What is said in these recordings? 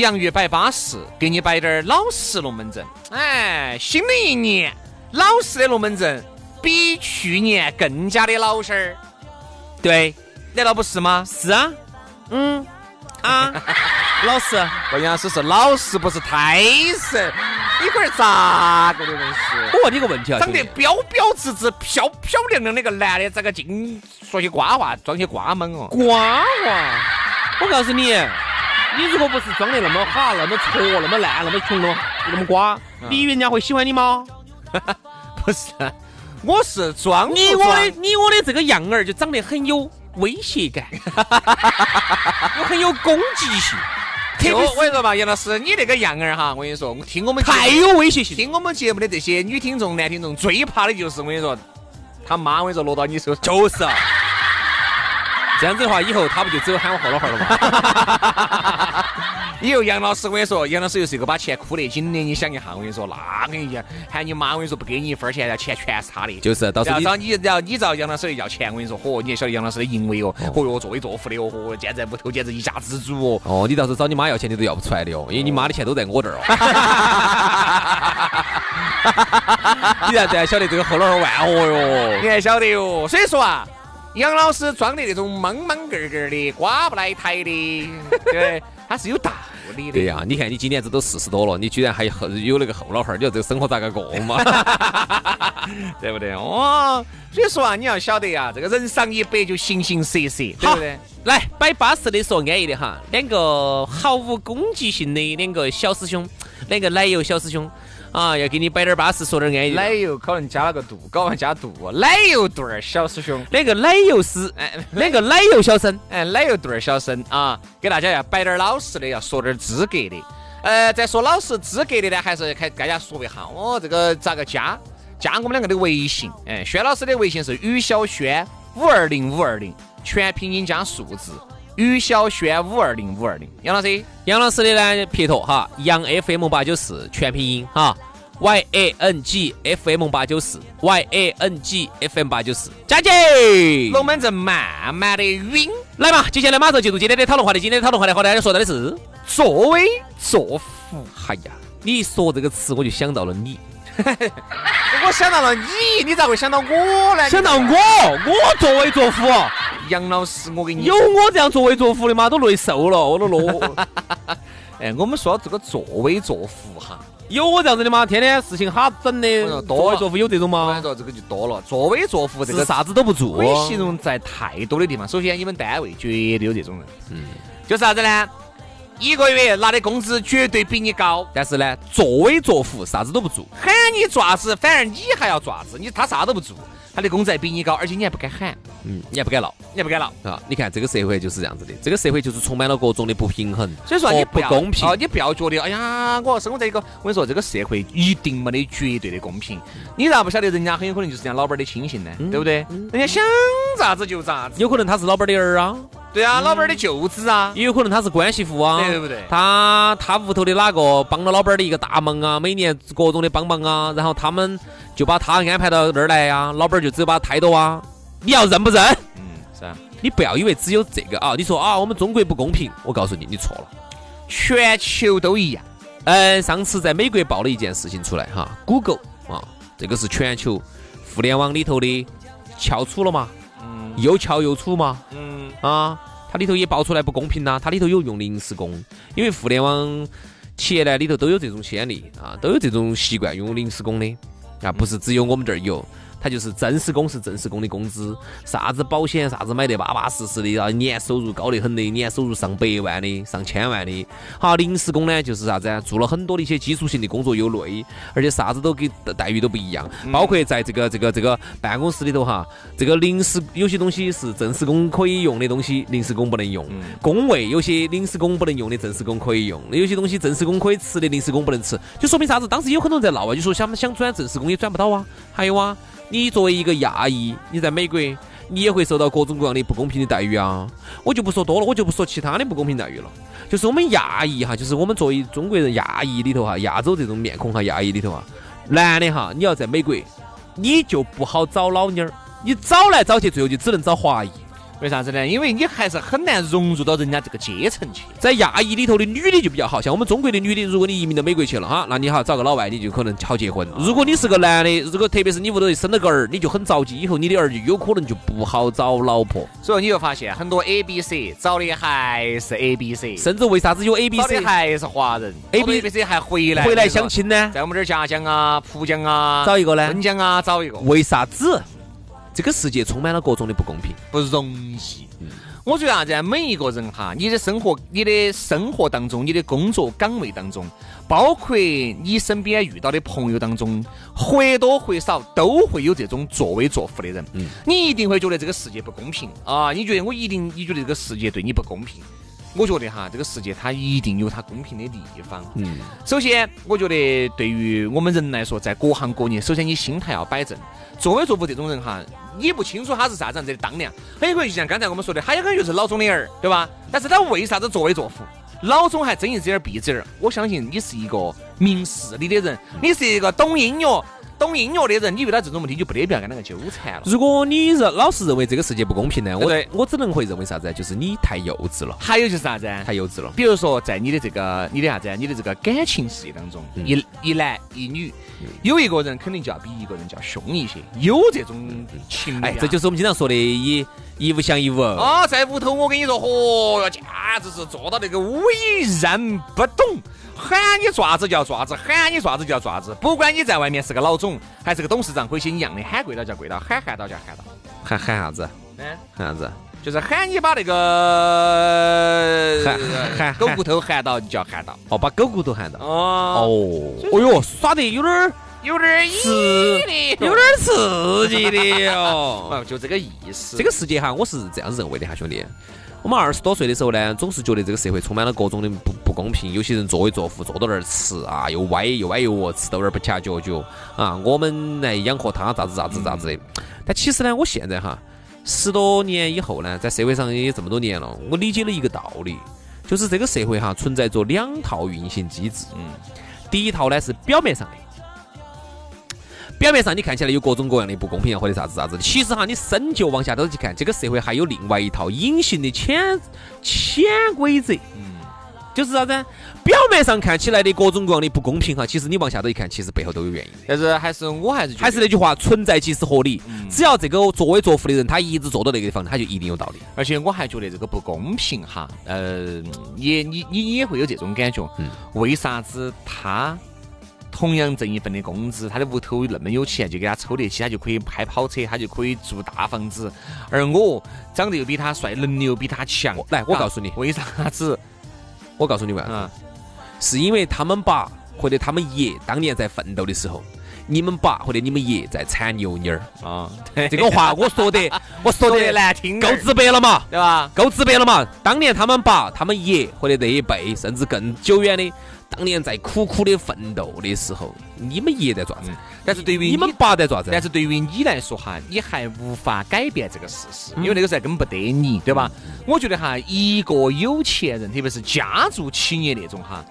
洋芋摆巴适，给你摆点儿老实龙门阵。哎，新的一年，老实的龙门阵比去年更加的老实儿。对，难道不是吗？是啊，嗯啊，老实。关键是是老实，不是太神。你龟儿咋个的人是？我问你个问题啊，长得标标致致、漂漂亮亮那个男的，咋个净说些瓜话，装些瓜猛哦？瓜话，我告诉你。你如果不是装的那么好、那么挫、那么烂、那么穷、那么那么瓜，你以为人家会喜欢你吗？不是，我是装。你我的你我的这个样儿就长得很有威胁感，我很有攻击性。别我跟你说嘛，杨老师，你那个样儿哈，我跟你说，我听我们太有威胁性。听我们节目的这些女听众、男听众最怕的就是我跟你说，他妈我跟你说落到你手上。就是。这样子的话，以后他不就只有喊我后老汉儿了吗？以后杨老师，我跟你说，杨老师又是一个把钱哭得紧的。你想一下，我跟你说，那跟你讲，喊你妈，我跟你说，不给你一分钱，那钱全是他的。就是，到时候找你，然后你找杨老师要钱，我跟你说，嚯，你也晓得杨老师的淫威哦，嚯哟，作威作福的哦，嚯，现在屋头简直一家之主哦。哦，你到时候找你妈要钱，你都要不出来的哦，因为你妈的钱都在我这儿哦。你然还晓得这个后脑万恶哟，你还晓得哟，所以说啊。杨老师装的那种莽莽个个的、瓜不来台的，对，他是有道理的。对呀，你看你今年子都四十多了，你居然还后有那个后脑儿，你说这个生活咋个过嘛？对不对？哦，所以说啊，你要晓得呀，这个人上一百就形形色色，对不对？来摆巴适的说安逸的哈，两个毫无攻击性的两个小师兄，两个奶油小师兄。啊，要给你摆点巴适，说点安逸。奶油可能加了个度，搞完加度。奶油段儿小师兄，那个奶油师，哎，那个奶油小生，哎，奶油段儿小生啊，给大家要摆点老实的，要说点资格的。呃，在说老实资格的呢，还是开大家说一下，哦，这个咋个加？加我们两个的微信，哎，轩老师的微信是于小轩五二零五二零，全拼音加数字。于小轩五二零五二零，杨老师，杨老师的呢撇脱哈，杨 FM 八九四全拼音哈，Y A N G F M 八九四，Y A N G F M 八九四，佳姐，龙门阵慢慢的晕，来嘛，接下来马上进入今天的讨论话题，今天的讨论话题和大家说到的是作威作福。哎呀，你一说这个词，我就想到了你。我想到了你，你咋会想到我呢？想到我，我作威作福。杨老师，我给你有我这样作威作福的吗？都累瘦了，我都落。哎，我们说这个作威作福哈，有我这样子的吗？天天事情哈整的，作威作福有这种吗？我说这个就多了，作威作福这个啥子都不做，可以形容在太多的地方。首先，你们单位绝对有这种人，嗯，就是啥子呢？一个月拿的工资绝对比你高，但是呢，作威作福，啥子都不做，喊你爪子，反而你还要爪子，你他啥都不做。他的工资还比你高，而且你还不敢喊，嗯，你还不敢闹，你还不敢闹啊！你看这个社会就是这样子的，这个社会就是充满了各种的不平衡，所以说你不公平，你不要觉得，哎呀，我生活在一个，我跟你说，这个社会一定没得绝对的公平。你咋不晓得人家很有可能就是人家老板的亲信呢？对不对？人家想咋子就咋子，有可能他是老板的儿啊。对啊，老板的舅子啊，也有可能他是关系户啊，对不对？他他屋头的哪个帮了老板的一个大忙啊，每年各种的帮忙啊，然后他们就把他安排到那儿来呀，老板就只有把他抬到啊，你要认不认？嗯，是啊，你不要以为只有这个啊，你说啊，我们中国不公平，我告诉你，你错了，全球都一样。嗯，上次在美国爆了一件事情出来哈，Google 啊，这个是全球互联网里头的翘楚了嘛？又翘又粗嘛？嗯啊，它里头也爆出来不公平呐，它里头有用临时工，因为互联网企业呢里头都有这种先例啊，都有这种习惯用临时工的啊，不是只有我们这儿有。他就是正式工是正式工的工资，啥子保险啥子买得巴巴适适的，然后年收入高得很的，年收入上百万的、上千万的。好，临时工呢就是啥子？做了很多的一些基础性的工作又累，而且啥子都给待遇都不一样，包括在这个这个这个办公室里头哈，这个临时有些东西是正式工可以用的东西，临时工不能用。工位有些临时工不能用的，正式工可以用；有些东西正式工可以吃的，临时工不能吃。就说明啥子？当时有很多人在闹啊，就说想想转正式工也转不到啊。还有啊。你作为一个亚裔，你在美国，你也会受到各种各样的不公平的待遇啊！我就不说多了，我就不说其他的不公平待遇了。就是我们亚裔哈，就是我们作为中国人亚裔里头哈，亚洲这种面孔哈，亚裔里头啊，男的哈，你要在美国，你就不好找老妞儿，你找来找去，最后就只能找华裔。为啥子呢？因为你还是很难融入到人家这个阶层去。在亚裔里头的女的就比较好，像我们中国的女的，如果你移民到美国去了哈，那你好找个老外，你就可能好结婚。如果你是个男的，如果特别是你屋头生了个儿，你就很着急，以后你的儿就有可能就不好找老婆。所以你就发现很多 A B C 找的还是 A B C，甚至为啥子有 A B C 还是华人？A B C 还回来回来相亲呢？在我们这儿夹江啊、浦江啊，找一个呢？温江啊，找一个。为啥子？这个世界充满了各种的不公平，不容易。嗯我觉得啥子？每一个人哈，你的生活、你的生活当中、你的工作岗位当中，包括你身边遇到的朋友当中，或多或少都会有这种作威作福的人。嗯，你一定会觉得这个世界不公平啊！你觉得我一定，你觉得这个世界对你不公平？我觉得哈，这个世界它一定有它公平的地方。嗯，首先，我觉得对于我们人来说，在各行各业，首先你心态要摆正。作威作福这种人哈，你不清楚他是啥子样子的当量，很有可能就像刚才我们说的，他有可能就是老总的儿，对吧？但是他为啥子作威作福？老总还睁一只眼闭一只眼。我相信你是一个明事理的人，你是一个懂音乐。懂音乐的人，你遇到这种问题就不得必要跟那个纠缠了。如果你认老是认为这个世界不公平呢，我我只能会认为啥子？就是你太幼稚了。还有就是啥子？太幼稚了。比如说，在你的这个你的啥子？你的这个感情世界当中，一一男一女，有一个人肯定就要比一个人就要凶一些，有这种情哎，这就是我们经常说的一一物降一物。啊，在屋头我跟你说，嚯哟，简直是做到那个为人不懂。喊你爪子叫爪子，喊你爪子叫爪子，不管你在外面是个老总还是个董事长，或些一样的，喊跪倒叫跪到，喊喊倒叫喊到，喊喊啥子？嗯，喊啥子？就是喊你把那个喊喊狗骨头喊到就要喊到。哦，把狗骨头喊到。哦。哦。哦哟，耍得有点儿有点儿刺激，有点儿刺激的哦。哦，就这个意思。这个世界哈，我是这样认为的哈，兄弟。我们二十多岁的时候呢，总是觉得这个社会充满了各种的不不公平，有些人作威作福，坐到那儿吃啊，又歪又歪又饿，吃到那儿不掐脚脚啊，我们来养活他，咋子咋子咋子的。但其实呢，我现在哈，十多年以后呢，在社会上也这么多年了，我理解了一个道理，就是这个社会哈存在着两套运行机制。嗯，第一套呢是表面上的。表面上你看起来有各种各样的不公平啊，或者啥子啥子的，其实哈，你深究往下头去看，这个社会还有另外一套隐形的潜潜规则。嗯，就是啥子？表面上看起来的各种各样的不公平哈，其实你往下头一看，其实背后都有原因。但是还是我还是还是那句话，存在即是合理。只要这个作威作福的人，他一直做到那个地方，他就一定有道理。而且我还觉得这个不公平哈，呃，也你你也会有这种感觉。嗯，为啥子他？同样挣一份的工资，他的屋头那么有钱，就给他抽得起，他就可以开跑车，他就可以住大房子。而我长得又比他帅，能力又比他强。来，我告诉你，为啥子？我告诉你们啊，是因为他们爸或者他们爷当年在奋斗的时候，你们爸或者你们爷在产牛妮儿啊。这个话我说的，我说的难听，够直白了嘛，对吧？够直白了嘛。当年他们爸、他们爷或者这一辈，甚至更久远的。当年在苦苦的奋斗的时候，你们爷在做啥子？但是对于你们爸在做啥子？但是对于你来说哈，你还无法改变这个事实，因为那个时候根本不得你，对吧？我觉得哈，一个有钱人，特别是家族企业那种哈，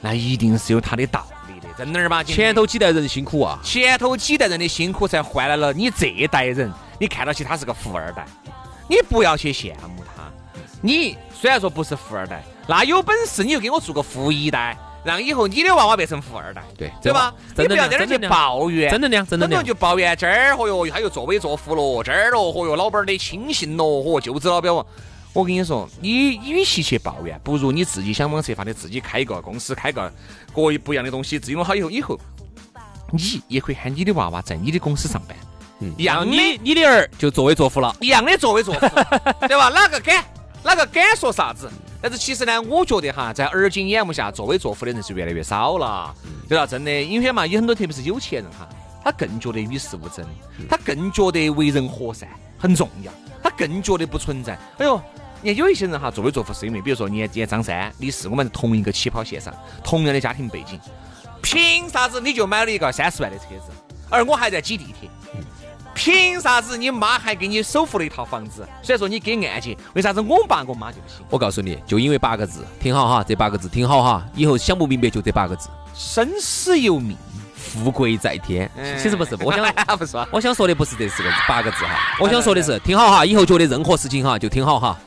那一定是有他的道理的，真的儿吧？前头几代人辛苦啊，前头几代人的辛苦才换来了你这一代人，你看到起他是个富二代，你不要去羡慕他。你虽然说不是富二代。那有本事你就给我做个富一代，让以后你的娃娃变成富二代，对对吧？你不要在那去抱怨，真的亮，真的亮，就抱怨这儿，嚯哟，他又作威作福了，这儿咯，嚯哟，老板的亲信咯，嚯，就子老表，我跟你说，你与其去抱怨，不如你自己想方设法的自己开一个公司，开个各一不一样的东西，自己弄好以后，以后你也可以喊你的娃娃在你的公司上班，嗯，一样的你你的儿就作威作福了。一样的作威作福，对吧？哪个敢哪个敢说啥子？但是其实呢，我觉得哈，在而今眼目下，作威作福的人是越来越少了，对吧？真的，因为嘛，有很多特别是有钱人哈，他更觉得与世无争，他更觉得为人和善很重要，他更觉得不存在。哎呦，你看有一些人哈，作威作福是因为，比如说你看，今天张三、李四，我们是同一个起跑线上，同样的家庭背景，凭啥子你就买了一个三十万的车子，而我还在挤地铁？凭啥子你妈还给你首付了一套房子？虽然说你给按揭，为啥子我爸我妈就不行？我告诉你，就因为八个字，听好哈，这八个字听好哈，以后想不明白就这八个字，生死由命。富贵在天。其实不是，我想 不是吧？我想说的不是这四个字八个字哈，我想说的是，听好哈，以后觉得任何事情哈就听好哈。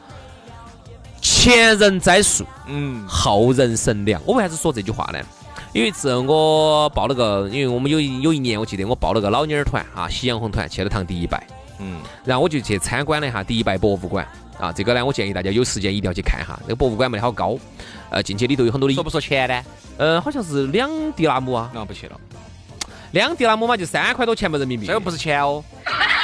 前人栽树，嗯，后人乘凉。我为啥子说这句话呢？有一次我报了个，因为我们有一有一年我记得我报了个老妞儿团啊，夕阳红团去了趟迪拜，嗯，然后我就去参观了一下迪拜博物馆啊。这个呢，我建议大家有时间一定要去看一下。那个博物馆没得好高，呃，进去里头有很多的，说不说钱呢？呃，好像是两迪拉姆啊，那不去了。两迪拉姆嘛，就三块多钱嘛人民币。这个不是钱哦。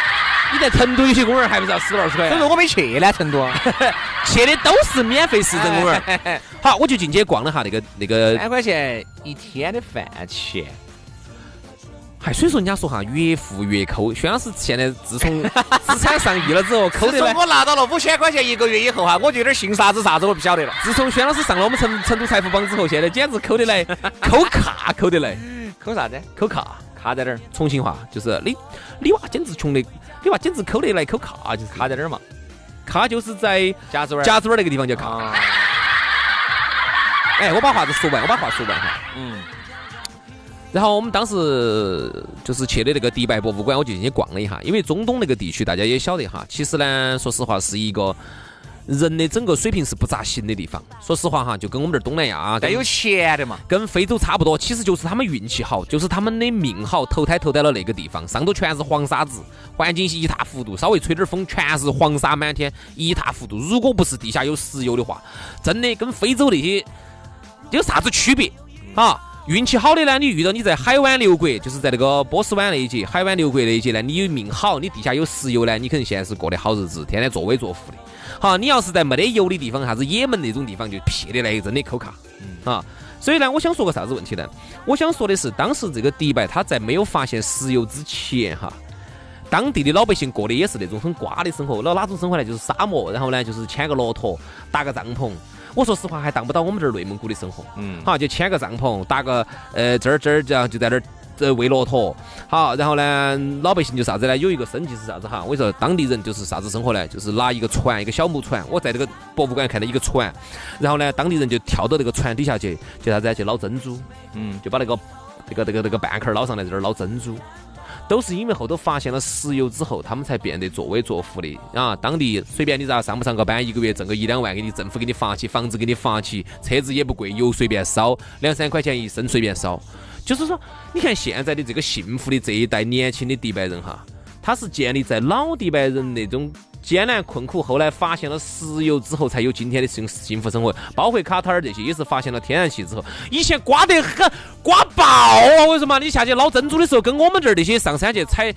你在成都有些公园还不是要十多二十块？所以说我没去呢，成都 去的都是免费市政公园。好，我就进去逛了哈那个那个。三块钱一天的饭钱。还，所以说人家说哈，越富越抠。薛老师现在自从资产上亿了之后，抠的。我拿到了五千块钱一个月以后哈，我就有点信啥子啥子我不晓得了。自从薛老师上了我们成成都财富榜之后，现在简直抠得来，抠卡抠得来。抠啥子？抠卡。卡在哪儿？重庆话就是你，你娃简直穷的，你娃简直抠得来抠卡，就是卡在哪儿嘛？卡就是在夹子湾，夹子湾那个地方叫卡。哎，我把话子说完，我把话说完哈。嗯。然后我们当时就是去的那个迪拜博物馆，我就进去逛了一下，因为中东那个地区大家也晓得哈，其实呢，说实话是一个。人的整个水平是不咋行的地方，说实话哈，就跟我们这儿东南亚啊，该有钱的嘛，跟非洲差不多，其实就是他们运气好，就是他们的命好，投胎投在了那个地方，上头全是黄沙子，环境一塌糊涂，稍微吹点风，全是黄沙满天，一塌糊涂。如果不是地下有石油的话，真的跟非洲那些有啥子区别啊？运气好的呢，你遇到你在海湾六国，就是在那个波斯湾那一节，海湾六国那一节呢，你有命好，你地下有石油呢，你可能现在是过得好日子，天天作威作福的。好，你要是在没得油的地方，啥子也门那种地方，就撇的来，真的抠卡。啊，所以呢，我想说个啥子问题呢？我想说的是，当时这个迪拜，他在没有发现石油之前，哈，当地的老百姓过的也是那种很瓜的生活。那哪种生活呢？就是沙漠，然后呢，就是牵个骆驼，搭个帐篷。我说实话，还当不到我们这儿内蒙古的生活。嗯，好，就牵个帐篷，搭个呃这儿这儿这样就在那儿。这喂骆驼，好，然后呢，老百姓就啥子呢？有一个生计是啥子哈？我说当地人就是啥子生活呢？就是拿一个船，一个小木船。我在这个博物馆看到一个船，然后呢，当地人就跳到那个船底下去，就啥子？去捞珍珠。嗯，就把那个那个那个那个半壳捞上来，在这儿捞珍珠。都是因为后头发现了石油之后，他们才变得作威作福的啊！当地随便你咋上不上个班，一个月挣个一两万，给你政府给你发起，房子给你发起，车子也不贵，油随便烧，两三块钱一升随便烧。就是说，你看现在的这个幸福的这一代年轻的迪拜人哈，他是建立在老迪拜人那种艰难困苦，后来发现了石油之后，才有今天的幸幸福生活。包括卡塔尔这些，也是发现了天然气之后，以前刮得很，刮爆啊！为什么嘛？你下去捞珍珠的时候，跟我们这儿那些上山去采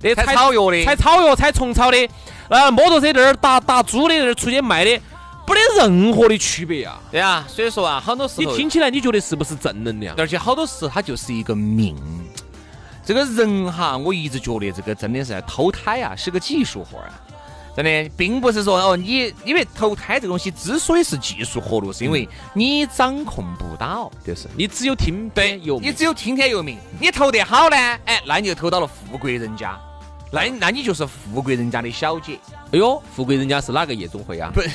那采草药的、采草药、采虫草的，呃，摩托车这儿打打猪的，在那儿出去卖的。没得任何的区别啊，对啊，所以说啊，好多时候你听起来你觉得是不是正能量？而且好多时候它就是一个命。这个人哈，我一直觉得这个真的是投胎啊，是个技术活啊，真的，并不是说哦，你因为投胎这个东西之所以是技术活路，是因为你掌控不到，就是你只有听对，你只有听天由命。你投得好呢，哎，那你就投到了富贵人家。那那你就是富贵人家的小姐，哎呦，富贵人家是哪个夜总会啊？不，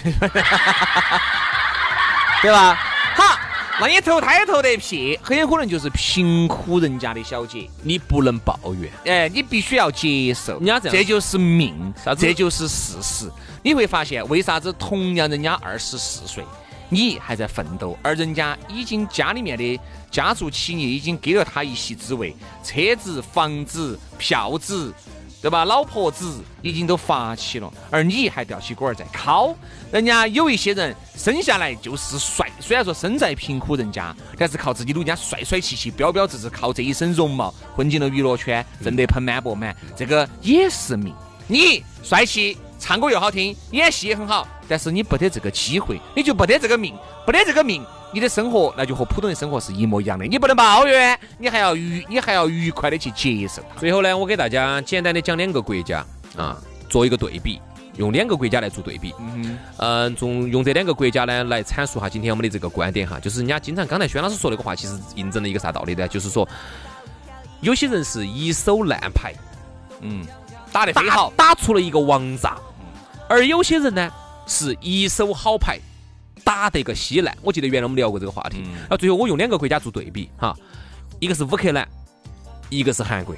对吧？好，那你投胎投得屁，很有可能就是贫苦人家的小姐，你不能抱怨，哎，你必须要接受，人家这样，这就是命，这就是事实。你会发现，为啥子同样人家二十四岁，你还在奋斗，而人家已经家里面的家族企业已经给了他一席之位，车子、房子、票子。对吧？老婆子已经都发起了，而你还吊起锅儿在敲。人家有一些人生下来就是帅，虽然说生在贫苦人家，但是靠自己努力，家帅帅气气、标标致致，靠这一身容貌混进了娱乐圈，挣得盆满钵满，这个也是命。你帅气，唱歌又好听，演戏也很好，但是你不得这个机会，你就不得这个命，不得这个命。你的生活那就和普通人生活是一模一样的，你不能抱怨，你还要愉，你还要愉快的去接受它。最后呢，我给大家简单的讲两个国家啊，做一个对比，用两个国家来做对比。嗯嗯，从用这两个国家呢来阐述哈今天我们的这个观点哈，就是人家经常刚才轩老师说那个话，其实印证了一个啥道理呢？就是说，有些人是一手烂牌，嗯，打得非好，打出了一个王炸，而有些人呢是一手好牌。打得个稀烂，我记得原来我们聊过这个话题。然后最后我用两个国家做对比哈，一个是乌克兰，一个是韩国。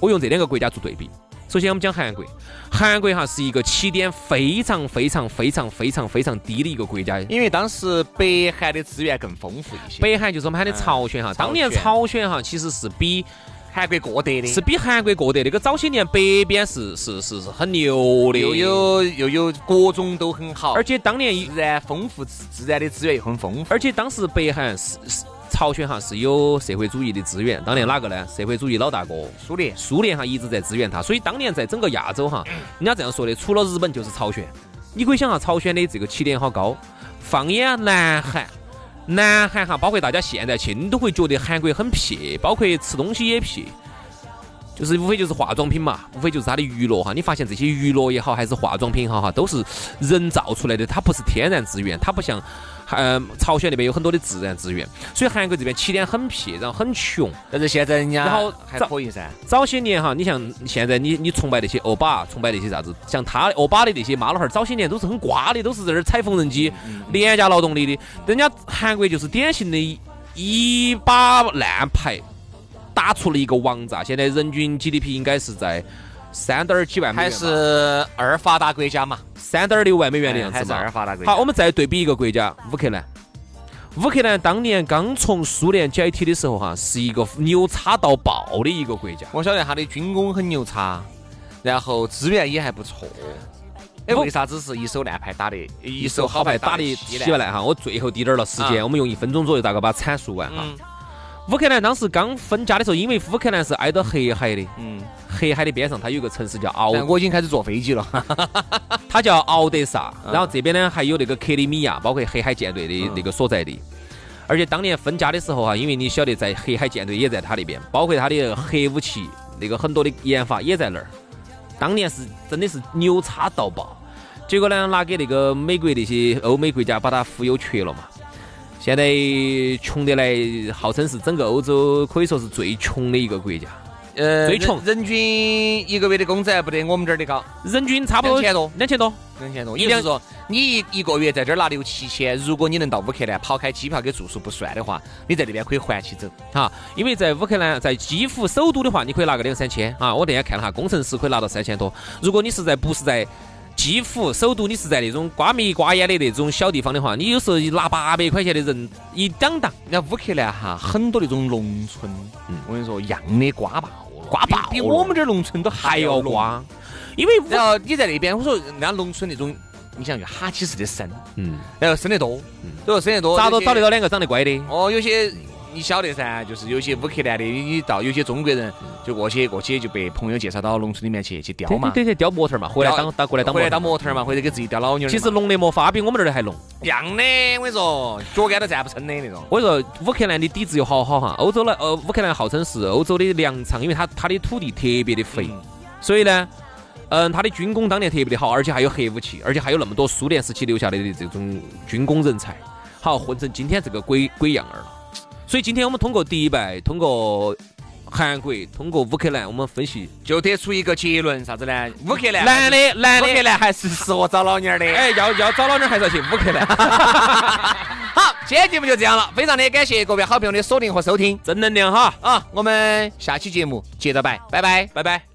我用这两个国家做对比。首先我们讲韩国，韩国哈是一个起点非常非常非常非常非常低的一个国家，因为当时北韩的资源更丰富一些。北韩就是我们喊的朝鲜哈，当年朝鲜哈其实是比。韩国过得的，是比韩国过得。那个早些年北边是是是是很牛的，又有又有各种都很好，而且当年自然丰富，自自然的资源又很丰富。而且当时北韩是是朝鲜哈是有社会主义的资源，当年哪个呢？社会主义老大哥苏联，苏联哈一直在支援他，所以当年在整个亚洲哈，人家这样说的，除了日本就是朝鲜。你可以想下朝鲜的这个起点好高。放眼南韩。南韩哈，包括大家现在去，你都会觉得韩国很撇，包括吃东西也撇，就是无非就是化妆品嘛，无非就是它的娱乐哈。你发现这些娱乐也好，还是化妆品哈哈，都是人造出来的，它不是天然资源，它不像。嗯，朝鲜那边有很多的自然资源，所以韩国这边起点很撇，然后很穷。但是现在人家然后还可以噻。早些年哈，你像现在你你崇拜那些欧巴，崇拜那些啥子，像他欧巴的那些妈老汉儿，早些年都是很瓜的，都是在那儿踩缝纫机，廉价劳动力的。人家韩国就是典型的一把烂牌，打出了一个王炸。现在人均 GDP 应该是在。三点几万美元，还是二发达国家嘛？三点六万美元的样子还是二发达国家。好，我们再对比一个国家，乌克兰。乌克兰当年刚从苏联解体的时候，哈，是一个牛叉到爆的一个国家。我晓得它的军工很牛叉，然后资源也还不错。哎，为啥子是一手烂牌打的？一手好牌打的稀烂哈？我最后滴点儿了时间，我们用一分钟左右大概把它阐述完哈。乌克兰当时刚分家的时候，因为乌克兰是挨到黑海的，嗯，黑海的边上它有个城市叫敖，我已经开始坐飞机了，它叫敖德萨。然后这边呢还有那个克里米亚，包括黑海舰队的那个所在地。而且当年分家的时候哈，因为你晓得在黑海舰队也在他那边，包括他的核武器那个很多的研发也在那儿。当年是真的是牛叉到爆，结果呢拿给那个美国那些欧美国家把它忽悠瘸了嘛。现在穷得来，号称是整个欧洲可以说是最穷的一个国家。呃，最穷，人均一个月的工资还不得我们这儿的高，人均差不多两千多，两千多，两千多。也就是说，你一一个月在这儿拿六七千，如果你能到乌克兰，抛开机票跟住宿不算的话，你在那边可以还起走。哈，因为在乌克兰，在基辅首都的话，你可以拿个两三千啊。我那天看了哈，工程师可以拿到三千多。如果你是在不是在基辅首都，你是在那种瓜米瓜眼的那种小地方的话，你有时候拿八百块钱的人一两档。那乌克兰哈，很多那种农村，嗯我跟你说，样的瓜爆，瓜爆，比我们这儿农村都还要瓜。因为然后你在那边，我说人家农村那种，你想就哈起似的生，嗯，然后生得多，然后生得多，咋都找得到两个长得乖的。哦，有些。你晓得噻，就是有些乌克兰的，你到有些中国人就过去过去就被朋友介绍到农村里面去去雕嘛，对对，钓模特嘛，回来当当过来当回来当模特嘛，或者给自己雕老妞。其实弄的没法比我们这儿的还弄，一样的。我跟你说，脚杆都站不撑的那种。我跟你说，乌克兰的底子又好好哈。欧洲呢，呃，乌克兰号称是欧洲的粮仓，因为它它的土地特别的肥，所以呢，嗯，它的军工当年特别的好，而且还有核武器，而且还有那么多苏联时期留下来的这种军工人才，好混成今天这个鬼鬼样儿了。所以今天我们通过迪拜，通过韩国，通过乌克兰，我们分析就得出一个结论，啥子呢？乌克兰男的男的乌克兰还是适合找老娘的。哎，要要找老娘还是要去乌克兰。好，今天节目就这样了，非常的感谢各位好朋友的锁定和收听，正能量哈啊！我们下期节目接着拜，拜拜，拜拜。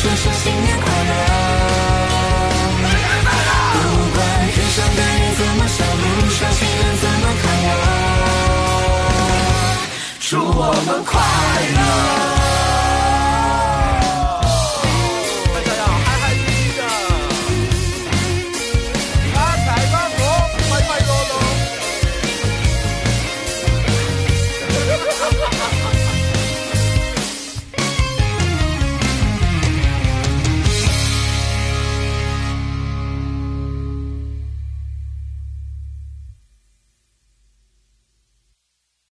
说声新年快乐。新年快乐不管天上的云怎么笑路上行人怎么看我祝我们快乐。